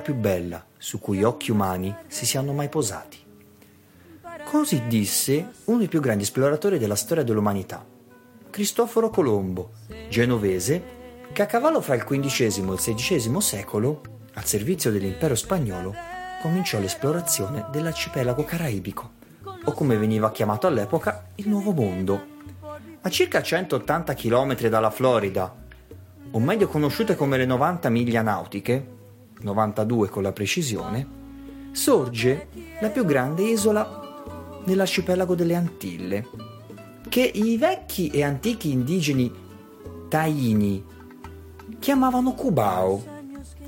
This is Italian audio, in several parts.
Terra più bella su cui occhi umani si siano mai posati. Così disse uno dei più grandi esploratori della storia dell'umanità, Cristoforo Colombo, genovese, che a cavallo fra il XV e il XVI secolo, al servizio dell'impero spagnolo, cominciò l'esplorazione dell'arcipelago caraibico, o come veniva chiamato all'epoca il Nuovo Mondo. A circa 180 km dalla Florida, o meglio conosciute come le 90 miglia nautiche, 92 con la precisione, sorge la più grande isola nell'arcipelago delle Antille, che i vecchi e antichi indigeni Taini chiamavano Cubao,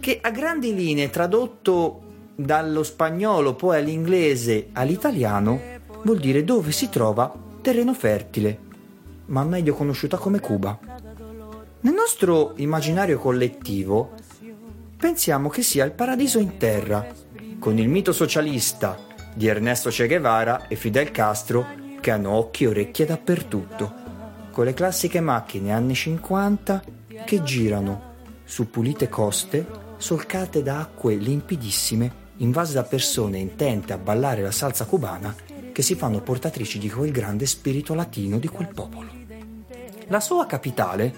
che a grandi linee tradotto dallo spagnolo poi all'inglese all'italiano vuol dire dove si trova terreno fertile, ma meglio conosciuta come Cuba. Nel nostro immaginario collettivo pensiamo che sia il paradiso in terra, con il mito socialista di Ernesto Che Guevara e Fidel Castro che hanno occhi e orecchie dappertutto, con le classiche macchine anni 50 che girano su pulite coste solcate da acque limpidissime invase da persone intente a ballare la salsa cubana che si fanno portatrici di quel grande spirito latino di quel popolo. La sua capitale,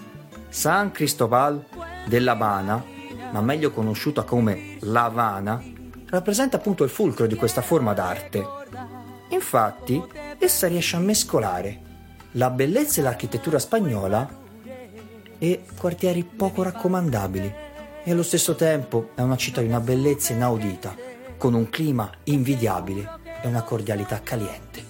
San Cristobal Habana, ma meglio conosciuta come La Habana, rappresenta appunto il fulcro di questa forma d'arte. Infatti, essa riesce a mescolare la bellezza e l'architettura spagnola e quartieri poco raccomandabili e allo stesso tempo è una città di una bellezza inaudita con un clima invidiabile e una cordialità caliente.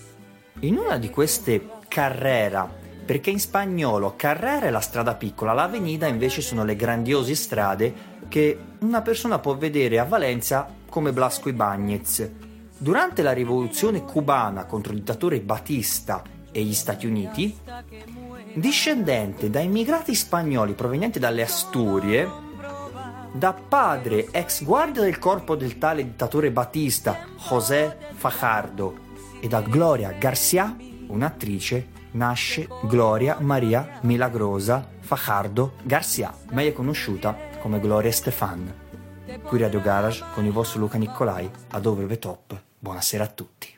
In una di queste carrera, perché in spagnolo carrera è la strada piccola, la avenida invece sono le grandiose strade che una persona può vedere a Valencia come Blasco Ibáñez. Durante la rivoluzione cubana contro il dittatore Batista e gli Stati Uniti, discendente da immigrati spagnoli provenienti dalle Asturie, da padre ex guardia del corpo del tale dittatore Batista, José Fajardo, e da Gloria Garcia, un'attrice, nasce Gloria Maria Milagrosa Fajardo Garcia, meglio conosciuta come Gloria Stefan. Qui Radio Garage con il vostro Luca Nicolai ad Over Top. Buonasera a tutti.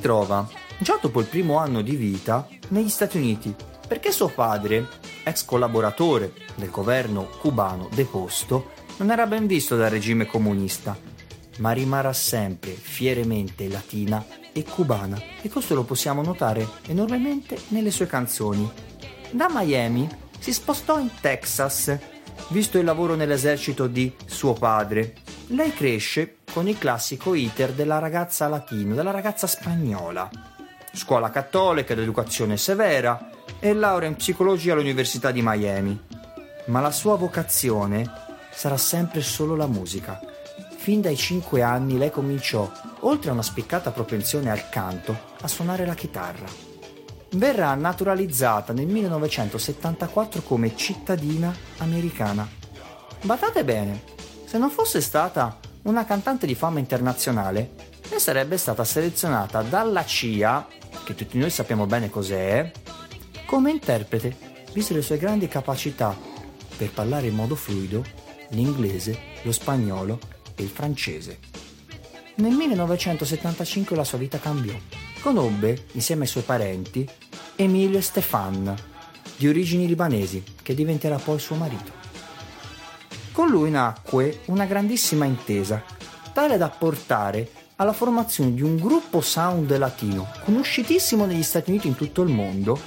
Ritrova, già dopo il primo anno di vita, negli Stati Uniti, perché suo padre, ex collaboratore del governo cubano deposto, non era ben visto dal regime comunista, ma rimarrà sempre fieremente latina e cubana e questo lo possiamo notare enormemente nelle sue canzoni. Da Miami si spostò in Texas, visto il lavoro nell'esercito di suo padre. Lei cresce con il classico iter della ragazza latina, della ragazza spagnola. Scuola cattolica ed educazione severa e laurea in psicologia all'Università di Miami. Ma la sua vocazione sarà sempre solo la musica. Fin dai 5 anni lei cominciò, oltre a una spiccata propensione al canto, a suonare la chitarra. Verrà naturalizzata nel 1974 come cittadina americana. Badate bene, se non fosse stata una cantante di fama internazionale, ne sarebbe stata selezionata dalla CIA, che tutti noi sappiamo bene cos'è, come interprete, viste le sue grandi capacità per parlare in modo fluido l'inglese, lo spagnolo e il francese. Nel 1975 la sua vita cambiò. Conobbe, insieme ai suoi parenti, Emilio Stefan, di origini libanesi, che diventerà poi suo marito. Con lui nacque una grandissima intesa, tale da portare alla formazione di un gruppo sound latino, conosciutissimo negli Stati Uniti e in tutto il mondo,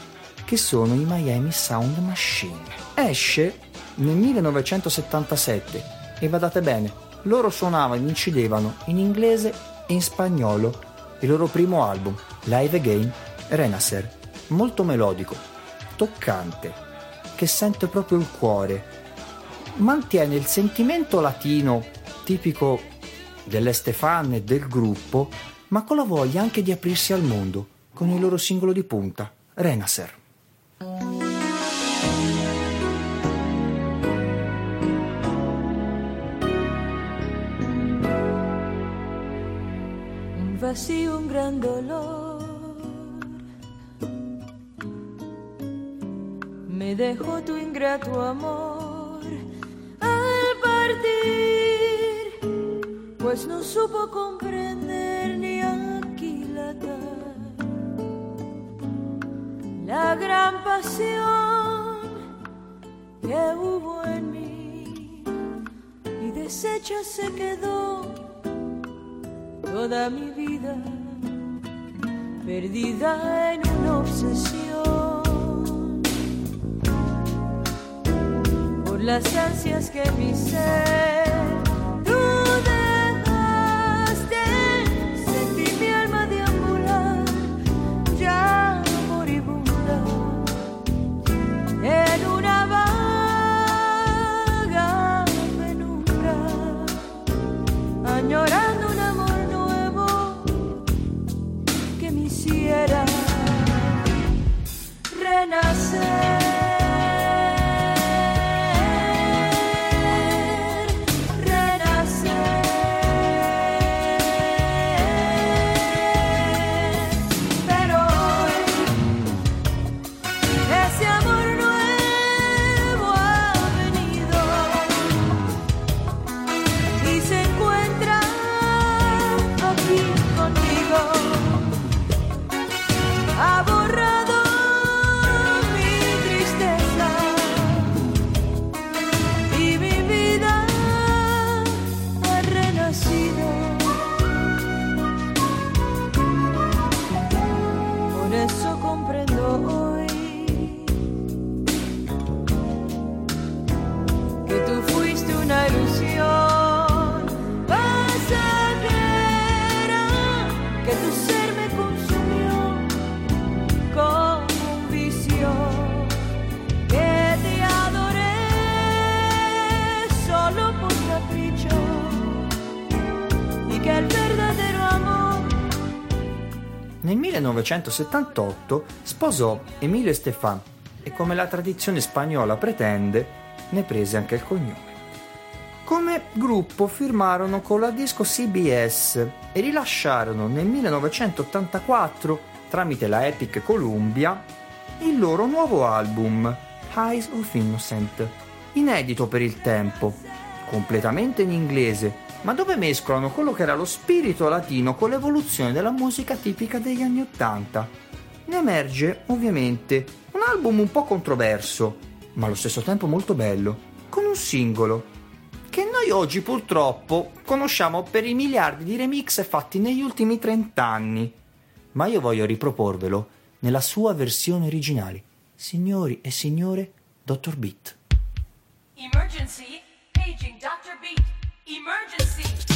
che sono i Miami Sound Machine. Esce nel 1977 e badate bene, loro suonavano e incidevano in inglese e in spagnolo il loro primo album, Live Again Renacer, molto melodico, toccante, che sente proprio il cuore, mantiene il sentimento latino tipico dell'Estefan e del gruppo, ma con la voglia anche di aprirsi al mondo, con il loro singolo di punta, Renacer. vacío, un gran dolor. Me dejó tu ingrato amor pues no supo comprender ni aquilatar la gran pasión que hubo en mí. Y deshecha se quedó toda mi vida perdida en una obsesión las ansias que mi 1978 sposò Emilio Estefan e come la tradizione spagnola pretende, ne prese anche il cognome. Come gruppo firmarono con la disco CBS e rilasciarono nel 1984, tramite la Epic Columbia, il loro nuovo album, Eyes of Innocent, inedito per il tempo, completamente in inglese, ma dove mescolano quello che era lo spirito latino con l'evoluzione della musica tipica degli anni Ottanta. Ne emerge, ovviamente, un album un po' controverso, ma allo stesso tempo molto bello, con un singolo, che noi oggi purtroppo conosciamo per i miliardi di remix fatti negli ultimi 30 anni. Ma io voglio riproporvelo nella sua versione originale. Signori e signore, Dr. Beat. Emergency, paging Dr. Beat. Emergency.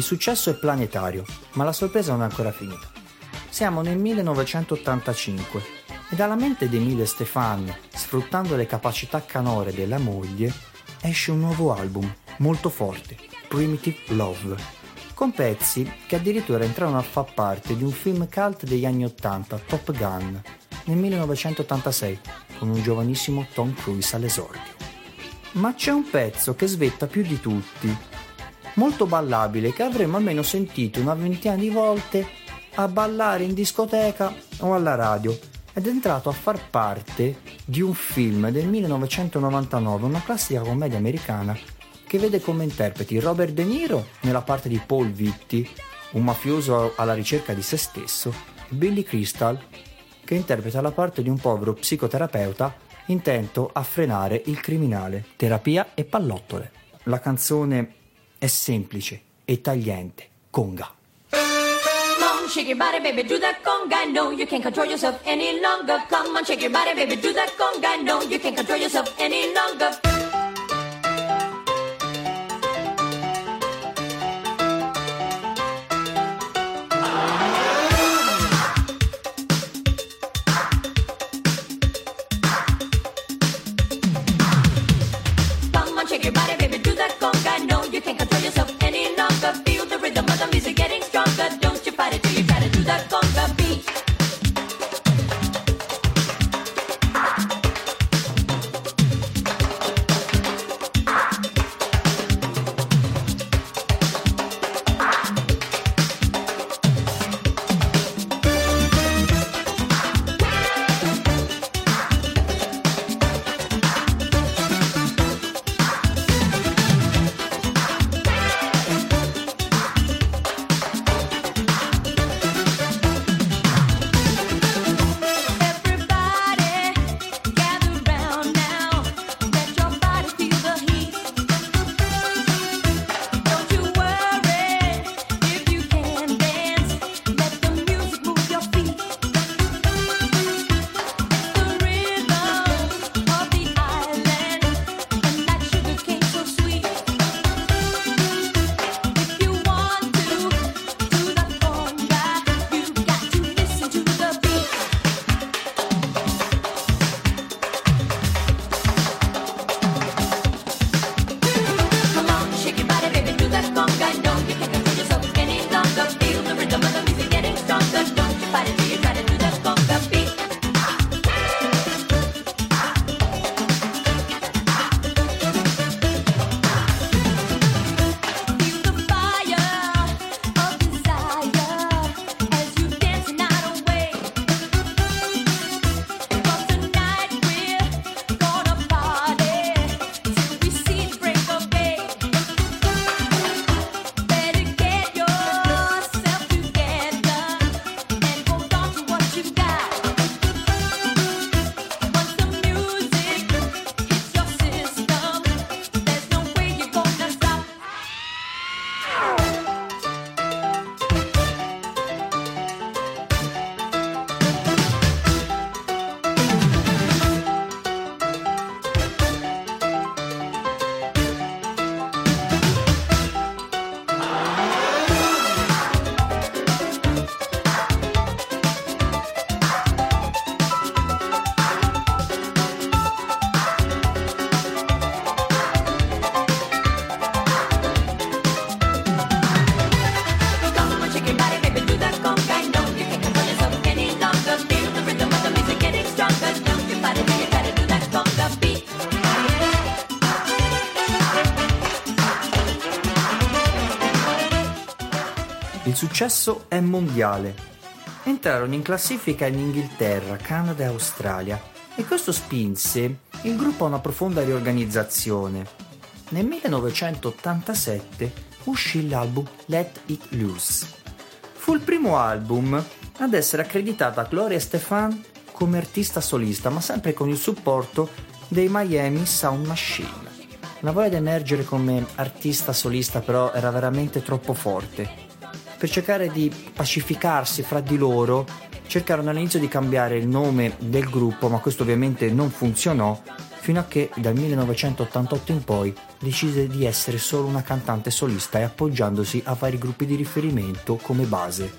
Il successo è planetario, ma la sorpresa non è ancora finita. Siamo nel 1985 e dalla mente di Emile Stefan, sfruttando le capacità canore della moglie, esce un nuovo album molto forte, Primitive Love, con pezzi che addirittura entrarono a far parte di un film cult degli anni 80, Top Gun, nel 1986, con un giovanissimo Tom Cruise all'esordio. Ma c'è un pezzo che svetta più di tutti, molto ballabile che avremmo almeno sentito una ventina di volte a ballare in discoteca o alla radio ed è entrato a far parte di un film del 1999, una classica commedia americana che vede come interpreti Robert De Niro nella parte di Paul Vitti, un mafioso alla ricerca di se stesso, e Billy Crystal che interpreta la parte di un povero psicoterapeuta intento a frenare il criminale, terapia e pallottole. La canzone è semplice e tagliente, conga. Come on, shake your body, baby, do that conga. No, you can't control yourself any longer. Come on, shake your body, baby, do that conga. No, you can't control yourself any longer. Successo è mondiale. Entrarono in classifica in Inghilterra, Canada e Australia e questo spinse il gruppo a una profonda riorganizzazione. Nel 1987 uscì l'album Let It Loose. Fu il primo album ad essere accreditata a Gloria Stefan come artista solista, ma sempre con il supporto dei Miami Sound Machine. La voglia di emergere come artista solista però era veramente troppo forte. Per cercare di pacificarsi fra di loro, cercarono all'inizio di cambiare il nome del gruppo, ma questo ovviamente non funzionò, fino a che dal 1988 in poi decise di essere solo una cantante solista e appoggiandosi a vari gruppi di riferimento come base.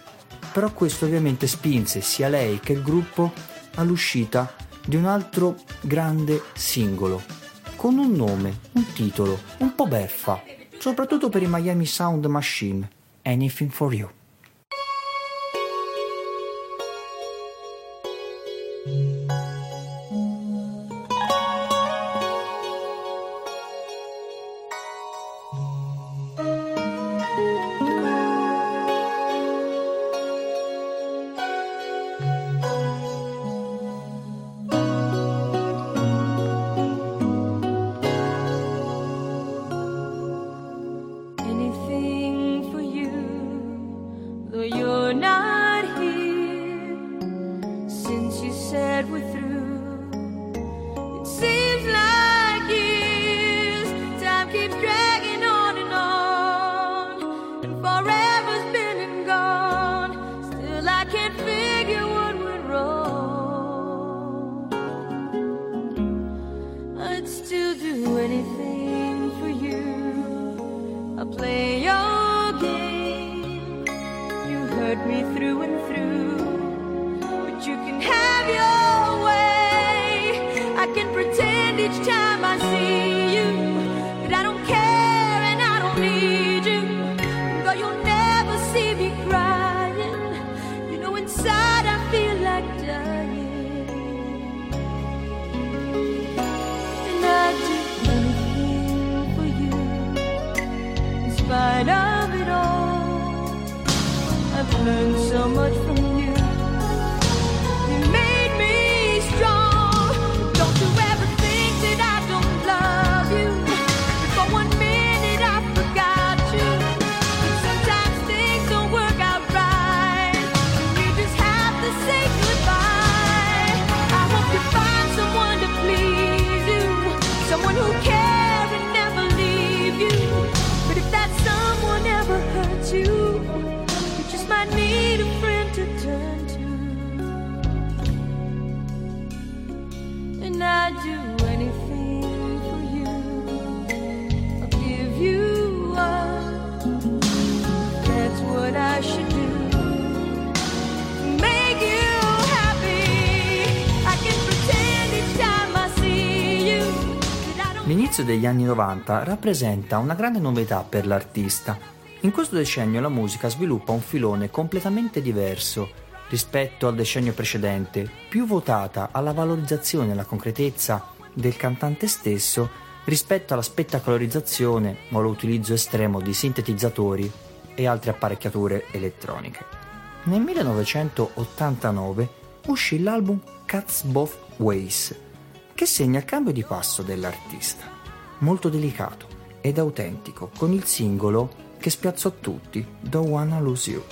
Però questo ovviamente spinse sia lei che il gruppo all'uscita di un altro grande singolo, con un nome, un titolo, un po' beffa, soprattutto per i Miami Sound Machine, Anything for You. 90 rappresenta una grande novità per l'artista. In questo decennio la musica sviluppa un filone completamente diverso rispetto al decennio precedente, più votata alla valorizzazione e alla concretezza del cantante stesso rispetto alla spettacolarizzazione o all'utilizzo estremo di sintetizzatori e altre apparecchiature elettroniche. Nel 1989 uscì l'album Cuts Both Ways, che segna il cambio di passo dell'artista, molto delicato ed autentico, con il singolo che spiazzò tutti, Don't Wanna Lose You.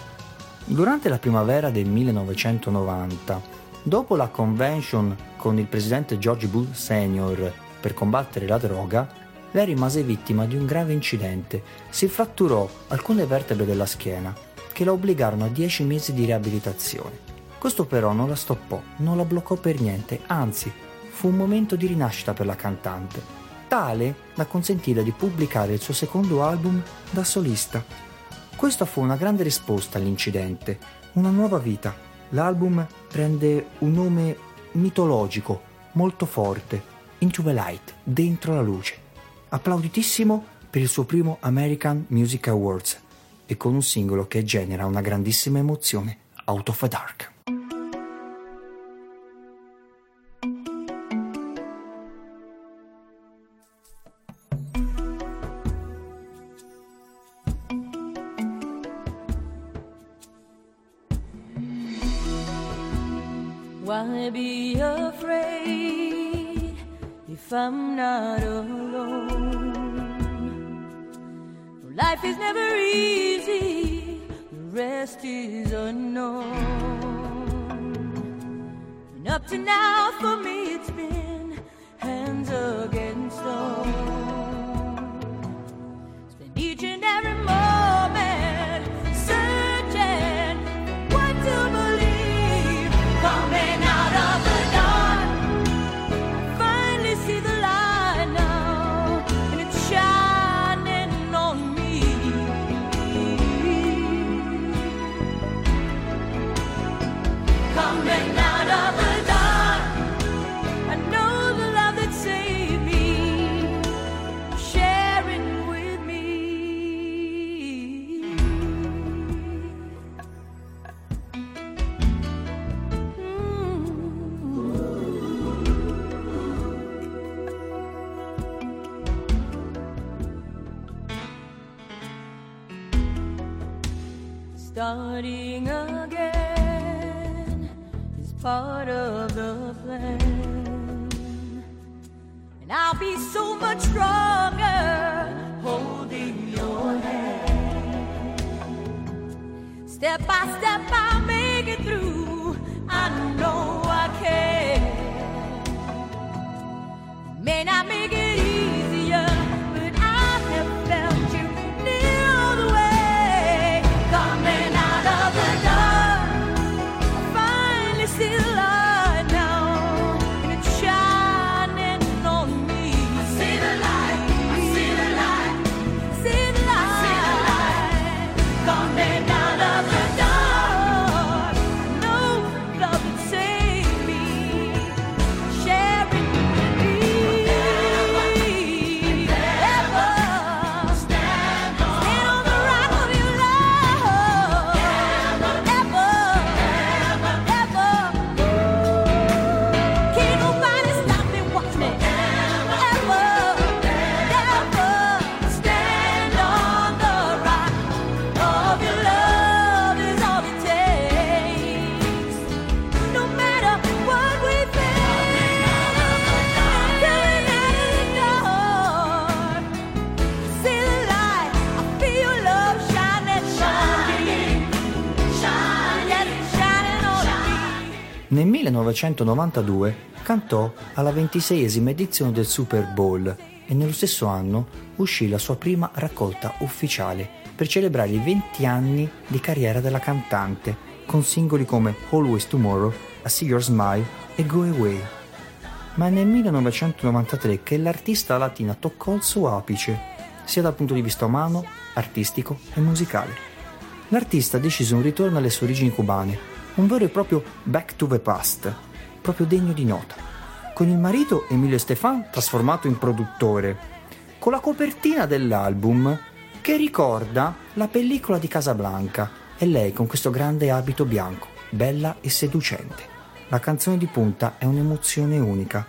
Durante la primavera del 1990, dopo la convention con il presidente George Bush Sr. per combattere la droga, lei rimase vittima di un grave incidente. Si fratturò alcune vertebre della schiena che la obbligarono a 10 mesi di riabilitazione. Questo però non la stoppò, non la bloccò per niente, anzi fu un momento di rinascita per la cantante, tale da consentirle di pubblicare il suo secondo album da solista. Questa fu una grande risposta all'incidente, una nuova vita. L'album prende un nome mitologico, molto forte, Into the Light, dentro la luce. Applauditissimo per il suo primo American Music Awards e con un singolo che genera una grandissima emozione, Out of the Dark. And I'll be so much stronger holding your hand. Step by step, I'll make it through. I know I can. May not make it Nel 1992 cantò alla ventiseiesima edizione del Super Bowl e nello stesso anno uscì la sua prima raccolta ufficiale per celebrare i 20 anni di carriera della cantante con singoli come Always Tomorrow, I See Your Smile e Go Away. Ma è nel 1993 che l'artista latina toccò il suo apice, sia dal punto di vista umano, artistico e musicale. L'artista decise un ritorno alle sue origini cubane, un vero e proprio back to the past, proprio degno di nota, con il marito Emilio Stefan trasformato in produttore, con la copertina dell'album che ricorda la pellicola di Casablanca e lei con questo grande abito bianco, bella e seducente. La canzone di punta è un'emozione unica,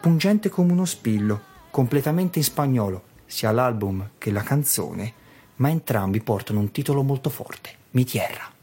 pungente come uno spillo, completamente in spagnolo, sia l'album che la canzone, ma entrambi portano un titolo molto forte, Mi Tierra.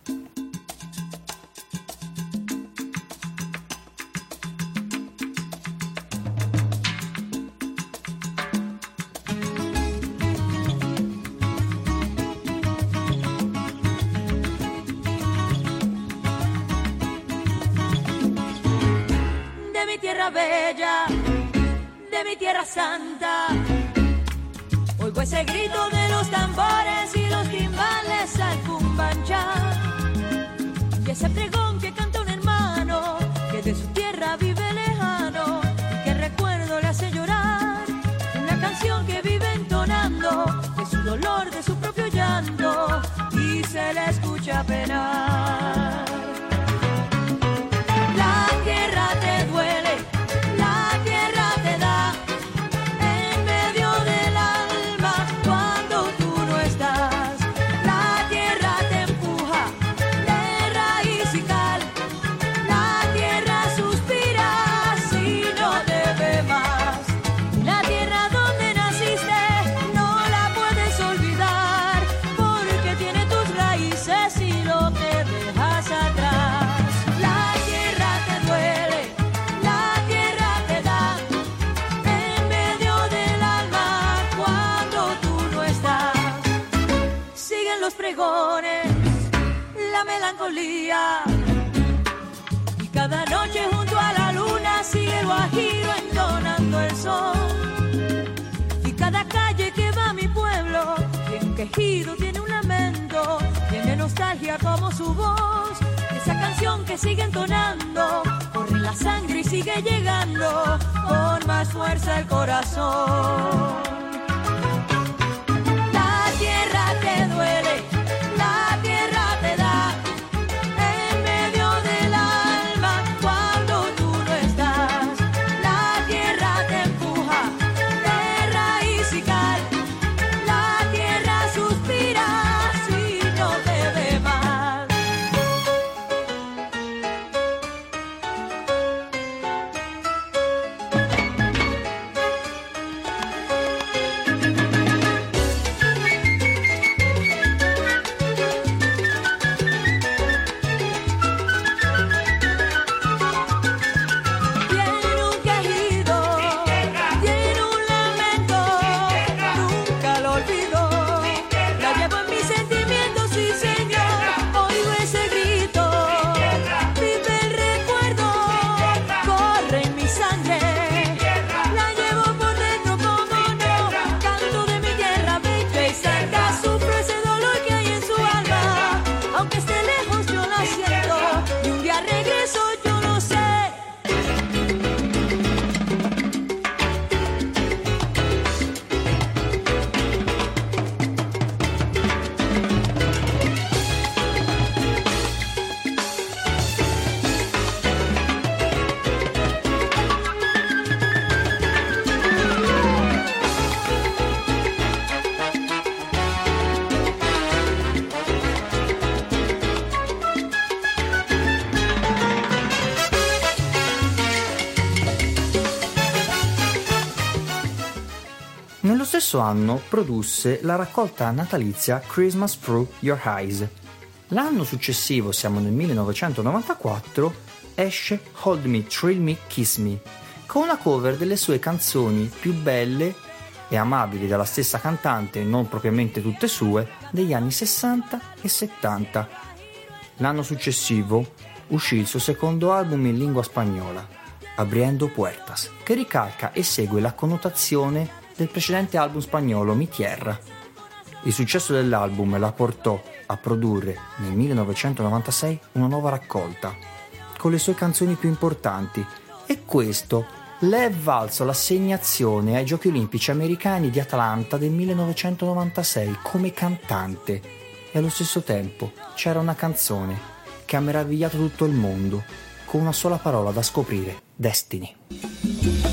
Pregones, la melancolía. Y cada noche junto a la luna sigue el guajiro entonando el sol. Y cada calle que va a mi pueblo tiene un quejido, tiene un lamento, tiene nostalgia como su voz. Esa canción que sigue entonando, corre la sangre y sigue llegando con más fuerza el corazón. Stesso anno produsse la raccolta natalizia Christmas Through Your Eyes. L'anno successivo, siamo nel 1994, esce Hold Me, Thrill Me, Kiss Me, con una cover delle sue canzoni più belle e amabili dalla stessa cantante, non propriamente tutte sue, degli anni 60 e 70. L'anno successivo uscì il suo secondo album in lingua spagnola, Abriendo Puertas, che ricalca e segue la connotazione del precedente album spagnolo Mi Tierra. Il successo dell'album la portò a produrre nel 1996 una nuova raccolta con le sue canzoni più importanti e questo le è valso l'assegnazione ai Giochi Olimpici americani di Atlanta del 1996 come cantante e allo stesso tempo c'era una canzone che ha meravigliato tutto il mondo con una sola parola da scoprire, Destiny.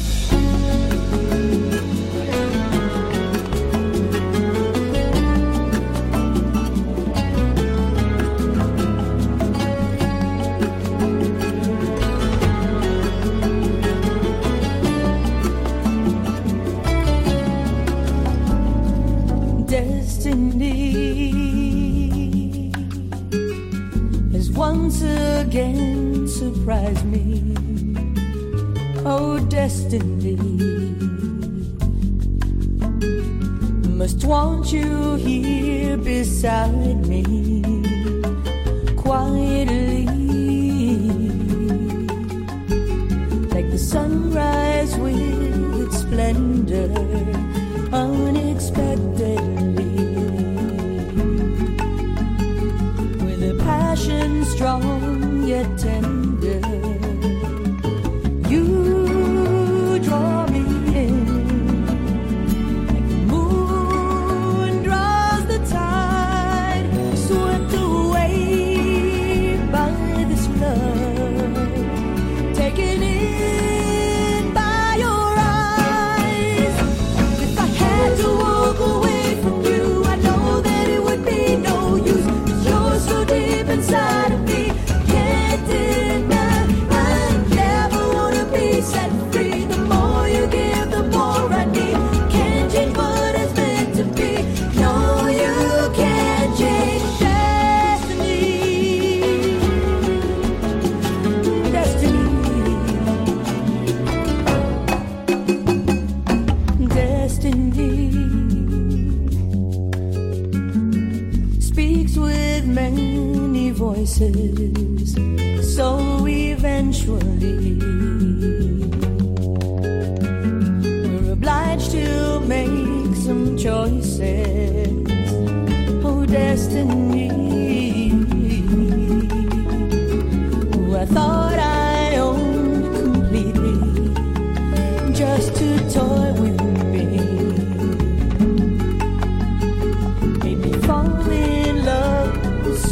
Again surprise me. Oh, destiny must want you here beside me quietly, like the sunrise with its splendor unexpectedly. With a passion strong pretend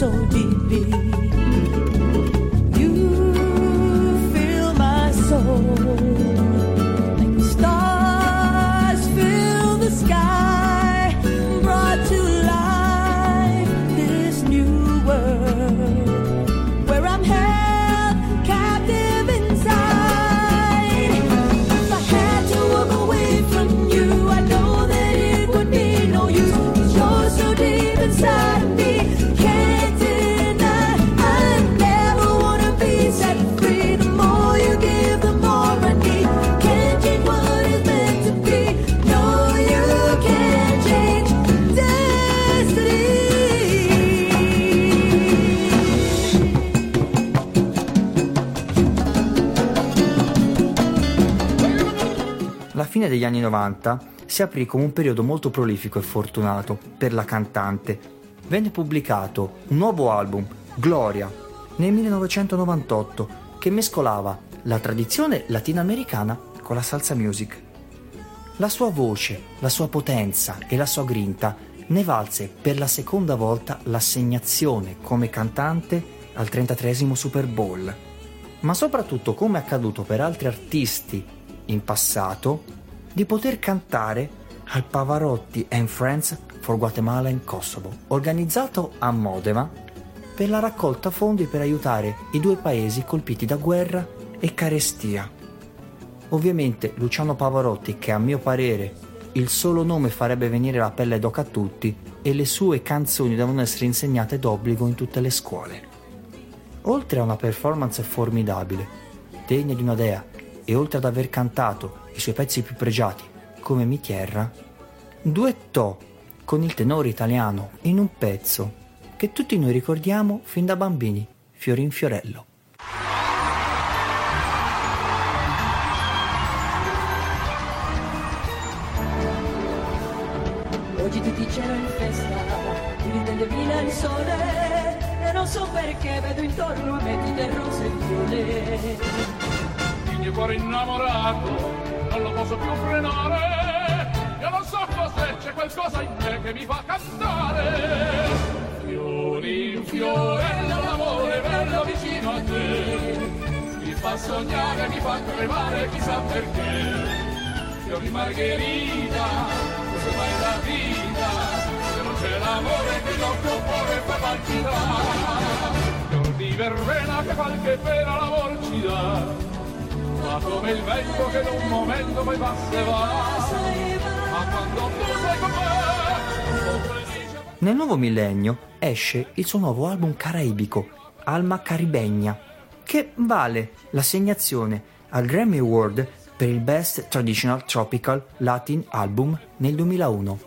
so deeply. Fine degli anni 90 si aprì come un periodo molto prolifico e fortunato per la cantante. Venne pubblicato un nuovo album, Gloria, nel 1998, che mescolava la tradizione latinoamericana con la salsa music. La sua voce, la sua potenza e la sua grinta ne valse per la seconda volta l'assegnazione come cantante al 33 Super Bowl. Ma soprattutto, come accaduto per altri artisti in passato, di poter cantare al Pavarotti and Friends for Guatemala in Kosovo, organizzato a Modena per la raccolta fondi per aiutare i due paesi colpiti da guerra e carestia. Ovviamente Luciano Pavarotti, che a mio parere il solo nome farebbe venire la pelle d'oca a tutti, e le sue canzoni devono essere insegnate d'obbligo in tutte le scuole. Oltre a una performance formidabile, degna di una dea, e oltre ad aver cantato i suoi pezzi più pregiati, come Mi Tierra, duettò con il tenore italiano in un pezzo che tutti noi ricordiamo fin da bambini, Fiorin Fiorello. Qualcosa in me che mi fa cantare. Fiori in fiorello l'amore bello vicino a te. Mi fa sognare mi fa tremare chissà perché. Fiori margherita questo mai la vita. Se non c'è l'amore che il nostro cuore fa palpitare fior di verbena che qualche pena l'amor ci dà. Ma come il vento che in un momento poi passa e va Nel nuovo millennio esce il suo nuovo album caraibico, Alma Caribegna, che vale l'assegnazione al Grammy Award per il Best Traditional Tropical Latin Album nel 2001.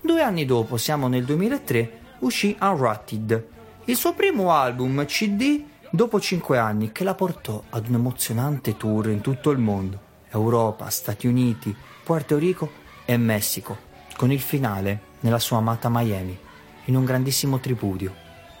Due anni dopo, siamo nel 2003, uscì Unrotted, il suo primo album CD dopo cinque anni che la portò ad un emozionante tour in tutto il mondo, Europa, Stati Uniti, Puerto Rico e Messico, con il finale nella sua amata Miami, in un grandissimo tripudio,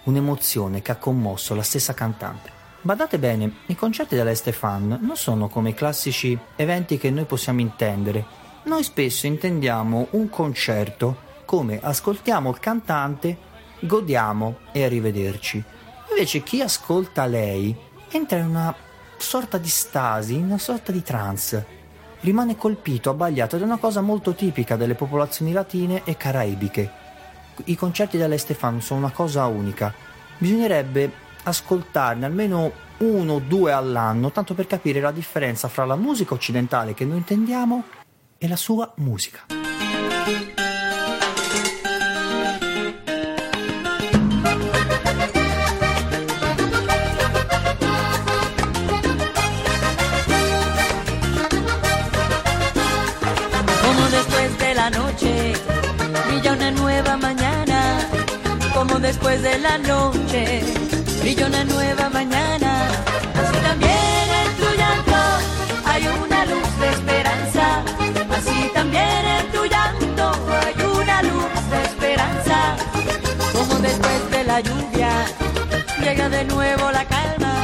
un'emozione che ha commosso la stessa cantante. Badate bene, i concerti dell'Estefan non sono come i classici eventi che noi possiamo intendere. Noi spesso intendiamo un concerto come ascoltiamo il cantante, godiamo e arrivederci. Invece chi ascolta lei entra in una sorta di stasi, in una sorta di trance. Rimane colpito, abbagliato è una cosa molto tipica delle popolazioni latine e caraibiche. I concerti dell'Estefan sono una cosa unica. Bisognerebbe ascoltarne almeno uno o due all'anno, tanto per capire la differenza fra la musica occidentale che noi intendiamo e la sua musica. Brilla una nueva mañana, como después de la noche brilla una nueva mañana. Así también en tu llanto hay una luz de esperanza. Así también en tu llanto hay una luz de esperanza. Como después de la lluvia llega de nuevo la calma.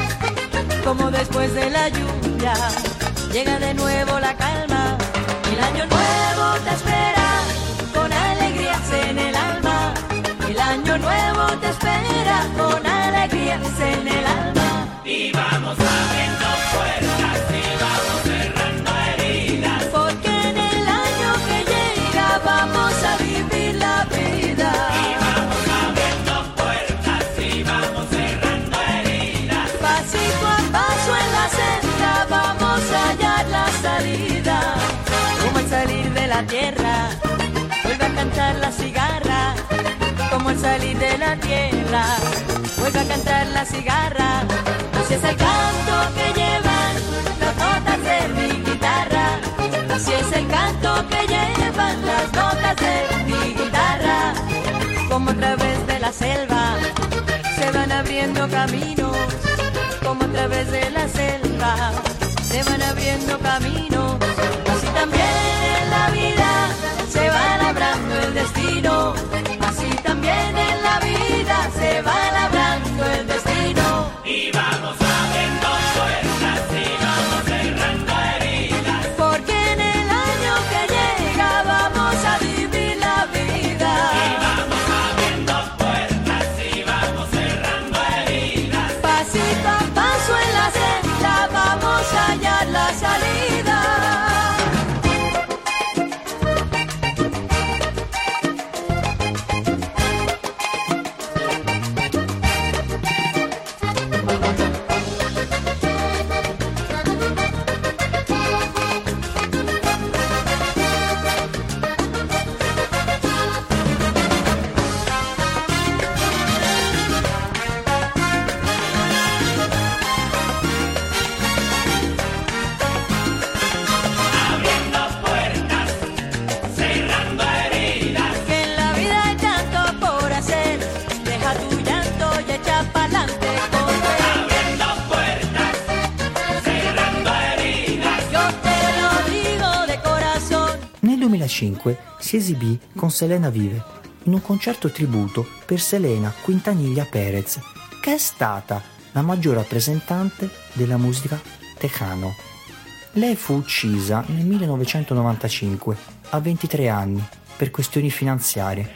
Como después de la lluvia llega de nuevo la calma. El año nuevo te espera año nuevo te espera con alegrías en el alma. Porque en el año que llega vamos a vivir la vida. Pasito a paso en la senda vamos a hallar la salida. Como al salir de la tierra, vuelve a cantar la cigarra. Como al salir de la tierra, vuelve a cantar la cigarra. Así es el canto que llevan las notas de mi guitarra. Así es el canto que llevan las notas de mi guitarra. Como a través de la selva se van abriendo caminos. Como a través de la selva se van abriendo caminos. Con Selena Vive in un concerto tributo per Selena Quintanilla Perez, che è stata la maggior rappresentante della musica tejano. Lei fu uccisa nel 1995, a 23 anni, per questioni finanziarie,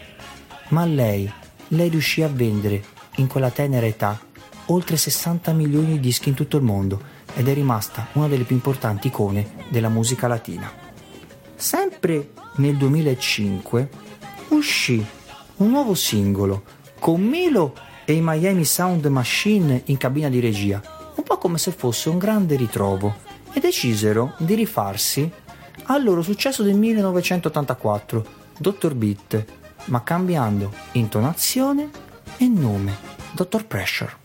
ma lei, lei riuscì a vendere in quella tenera età oltre 60 milioni di dischi in tutto il mondo ed è rimasta una delle più importanti icone della musica latina. Sempre nel 2005 uscì un nuovo singolo con Milo e i Miami Sound Machine in cabina di regia, un po' come se fosse un grande ritrovo, e decisero di rifarsi al loro successo del 1984, Dr. Beat, ma cambiando intonazione e nome, Dr. Pressure.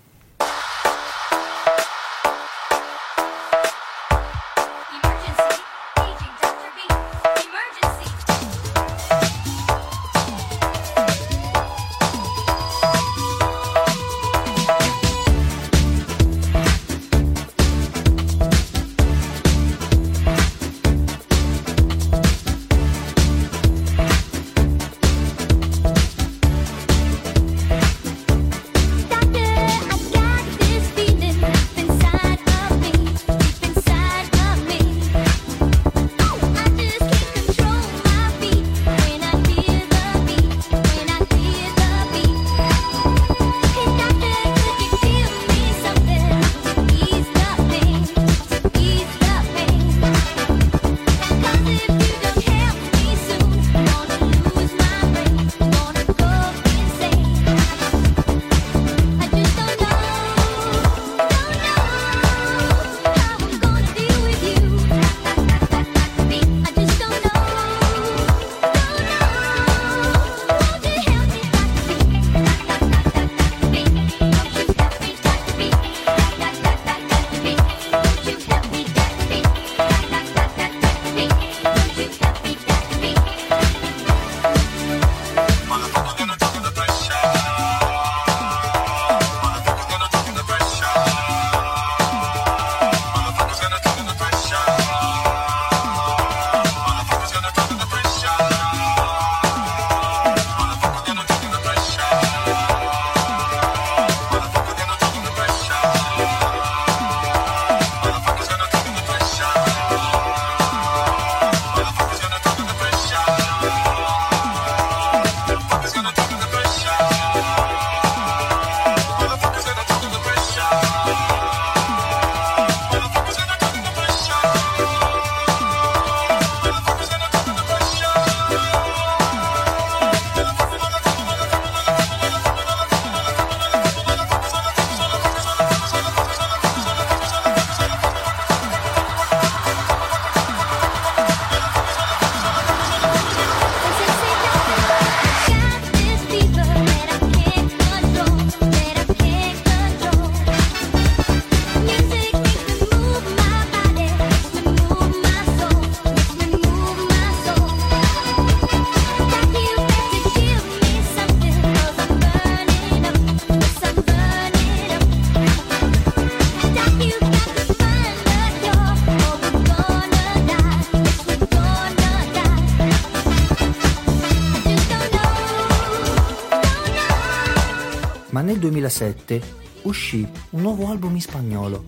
2007 uscì un nuovo album in spagnolo,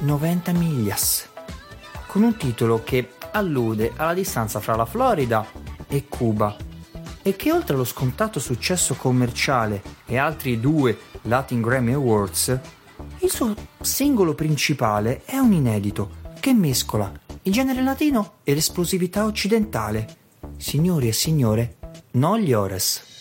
90 Millas, con un titolo che allude alla distanza fra la Florida e Cuba e che oltre allo scontato successo commerciale e altri due Latin Grammy Awards, il suo singolo principale è un inedito che mescola il genere latino e l'esplosività occidentale. Signori e signore, non gli ores.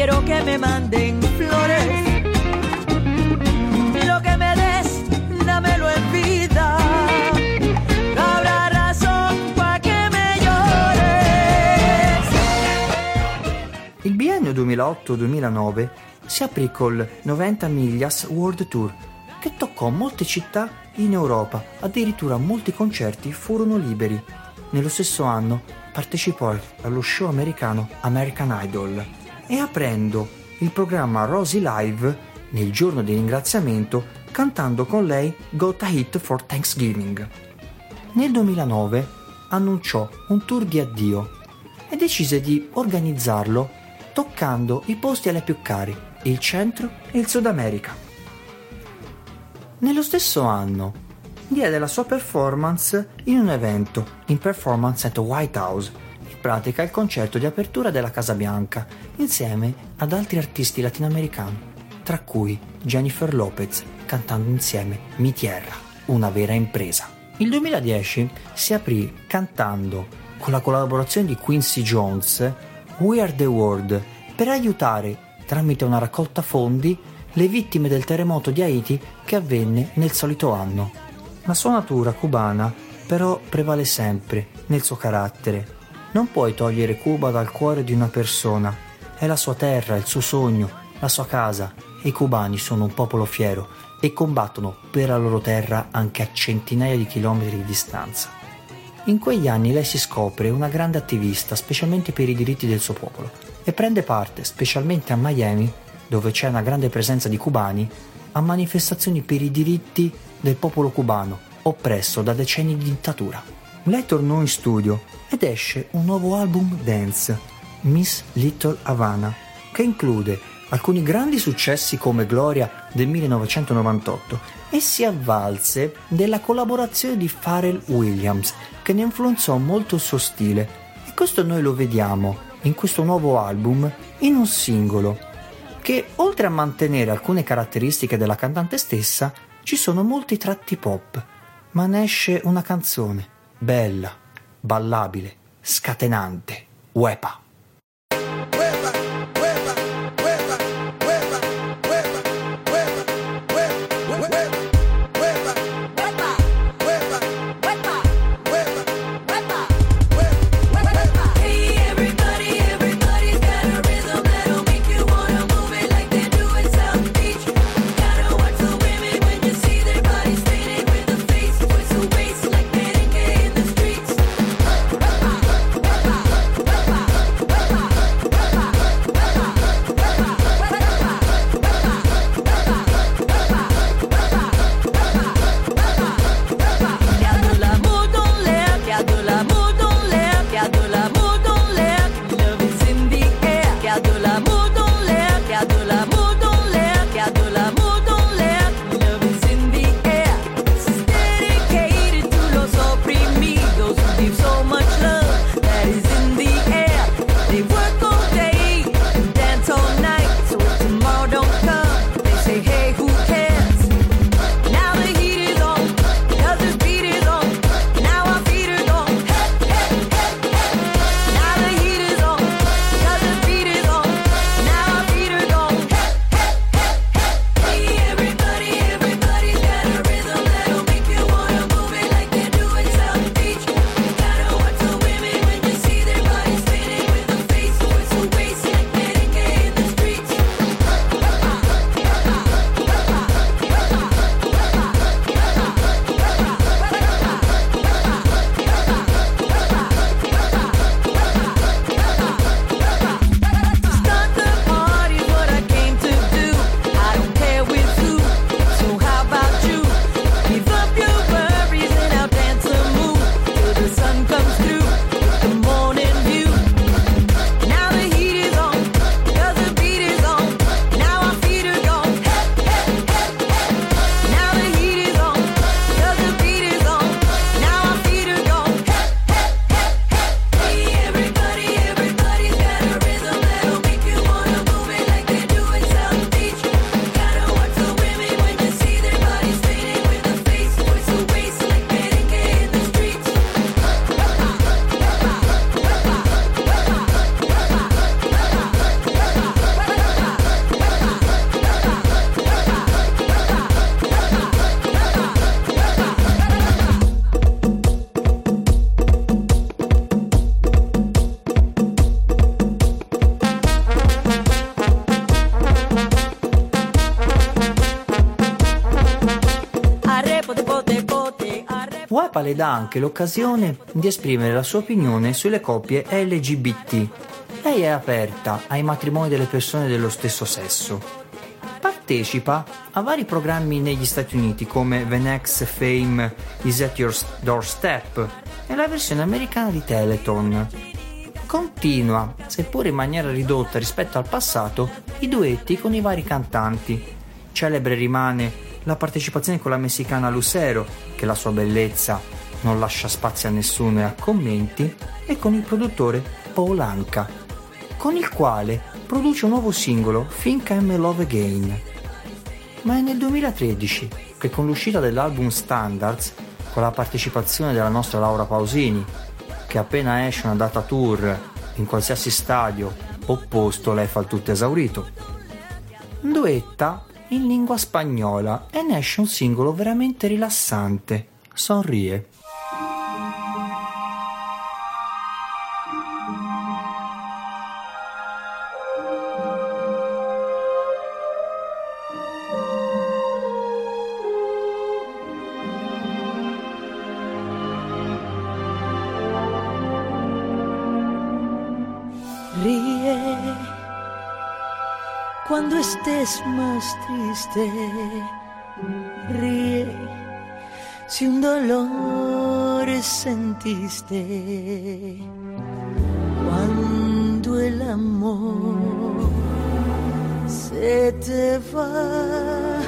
Quiero que me manden flores. Lo que me des, dámelo en vida. No habrá razón para que me llores. Il biennio 2008-2009 si aprì col 90 Millas World Tour, che toccò molte città in Europa, addirittura molti concerti furono liberi. Nello stesso anno partecipò allo show americano American Idol e aprendo il programma Rosie Live nel giorno di ringraziamento cantando con lei Got a Hit for Thanksgiving. Nel 2009 annunciò un tour di addio e decise di organizzarlo toccando i posti alle più cari, il centro e il Sud America. Nello stesso anno diede la sua performance in un evento, in Performance at White House, pratica il concerto di apertura della Casa Bianca, insieme ad altri artisti latinoamericani, tra cui Jennifer Lopez, cantando insieme Mi Tierra, una vera impresa. Il 2010 si aprì cantando, con la collaborazione di Quincy Jones, We Are the World, per aiutare, tramite una raccolta fondi, le vittime del terremoto di Haiti che avvenne nel solito anno. La sua natura cubana però prevale sempre nel suo carattere. Non puoi togliere Cuba dal cuore di una persona. È la sua terra, il suo sogno, la sua casa. I cubani sono un popolo fiero e combattono per la loro terra anche a centinaia di chilometri di distanza. In quegli anni lei si scopre una grande attivista, specialmente per i diritti del suo popolo, e prende parte, specialmente a Miami, dove c'è una grande presenza di cubani, a manifestazioni per i diritti del popolo cubano, oppresso da decenni di dittatura. Lei tornò in studio ed esce un nuovo album dance, Miss Little Havana, che include alcuni grandi successi come Gloria del 1998 e si avvalse della collaborazione di Pharrell Williams, che ne influenzò molto il suo stile. E questo noi lo vediamo in questo nuovo album in un singolo, che oltre a mantenere alcune caratteristiche della cantante stessa, ci sono molti tratti pop, ma ne esce una canzone bella, ballabile, scatenante, uepa. Le dà anche l'occasione di esprimere la sua opinione sulle coppie LGBT. Lei è aperta ai matrimoni delle persone dello stesso sesso. Partecipa a vari programmi negli Stati Uniti come The Next Fame is at Your Doorstep e la versione americana di Teleton. Continua, seppur in maniera ridotta rispetto al passato, i duetti con i vari cantanti. Celebre rimane la partecipazione con la messicana Lucero, che la sua bellezza non lascia spazio a nessuno e a commenti, e con il produttore Paul Anka, con il quale produce un nuovo singolo, Think I'm Love Again. Ma è nel 2013 che con l'uscita dell'album Standards, con la partecipazione della nostra Laura Pausini, che appena esce una data tour in qualsiasi stadio o posto lei fa il tutto esaurito, duetta in lingua spagnola e ne esce un singolo veramente rilassante, Sonríe. Estés más triste. Ríe si un dolor sentiste. Cuando el amor se te va,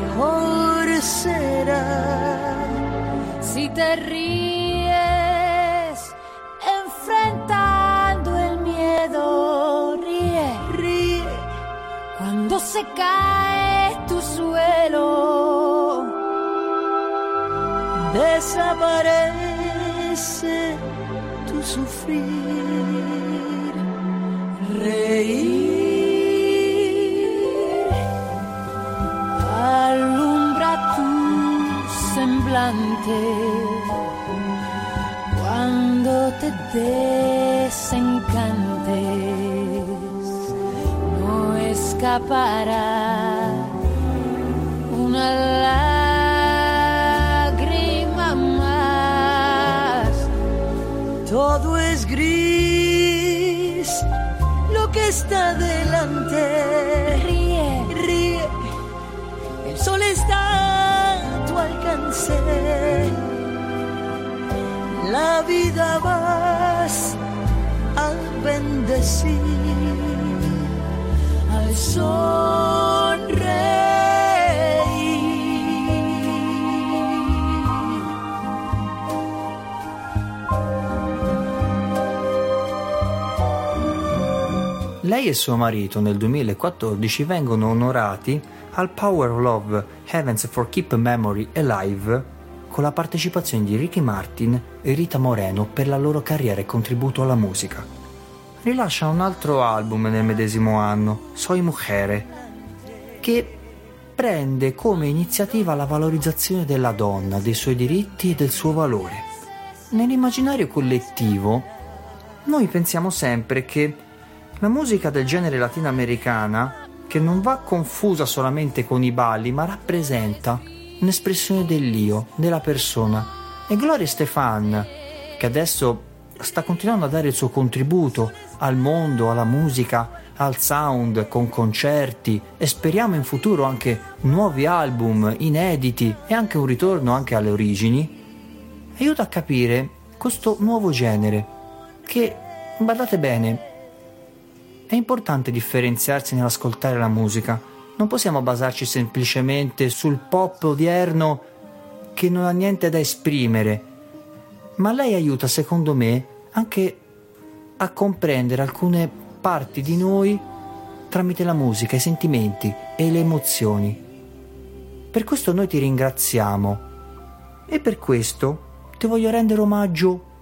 mejor será Si te ríes se cae tu suelo, desaparece tu sufrir, reír, alumbra tu semblante. Cuando te desencantes, no escapará una lágrima más. todo es gris, lo que está delante, Ríe, ríe, el sol está a tu alcance, la vida vas a bendecir. Lei e suo marito nel 2014 vengono onorati al Power Love Heavens for Keep Memory Alive con la partecipazione di Ricky Martin e Rita Moreno per la loro carriera e contributo alla musica. Rilasciano un altro album nel medesimo anno, Soy Mujer, che prende come iniziativa la valorizzazione della donna, dei suoi diritti e del suo valore. Nell'immaginario collettivo, noi pensiamo sempre che la musica del genere latinoamericana, che non va confusa solamente con i balli, ma rappresenta un'espressione dell'io, della persona. E Gloria Stefan, che adesso sta continuando a dare il suo contributo al mondo, alla musica, al sound, con concerti e speriamo in futuro anche nuovi album inediti e anche un ritorno anche alle origini, aiuta a capire questo nuovo genere che, badate bene, è importante differenziarsi nell'ascoltare la musica. Non possiamo basarci semplicemente sul pop odierno che non ha niente da esprimere, ma lei aiuta, secondo me, anche a comprendere alcune parti di noi tramite la musica, i sentimenti e le emozioni. Per questo noi ti ringraziamo e per questo ti voglio rendere omaggio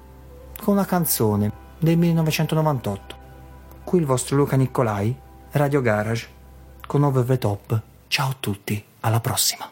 con una canzone del 1998. Qui il vostro Luca Nicolai, Radio Garage, con Over the Top. Ciao a tutti, alla prossima.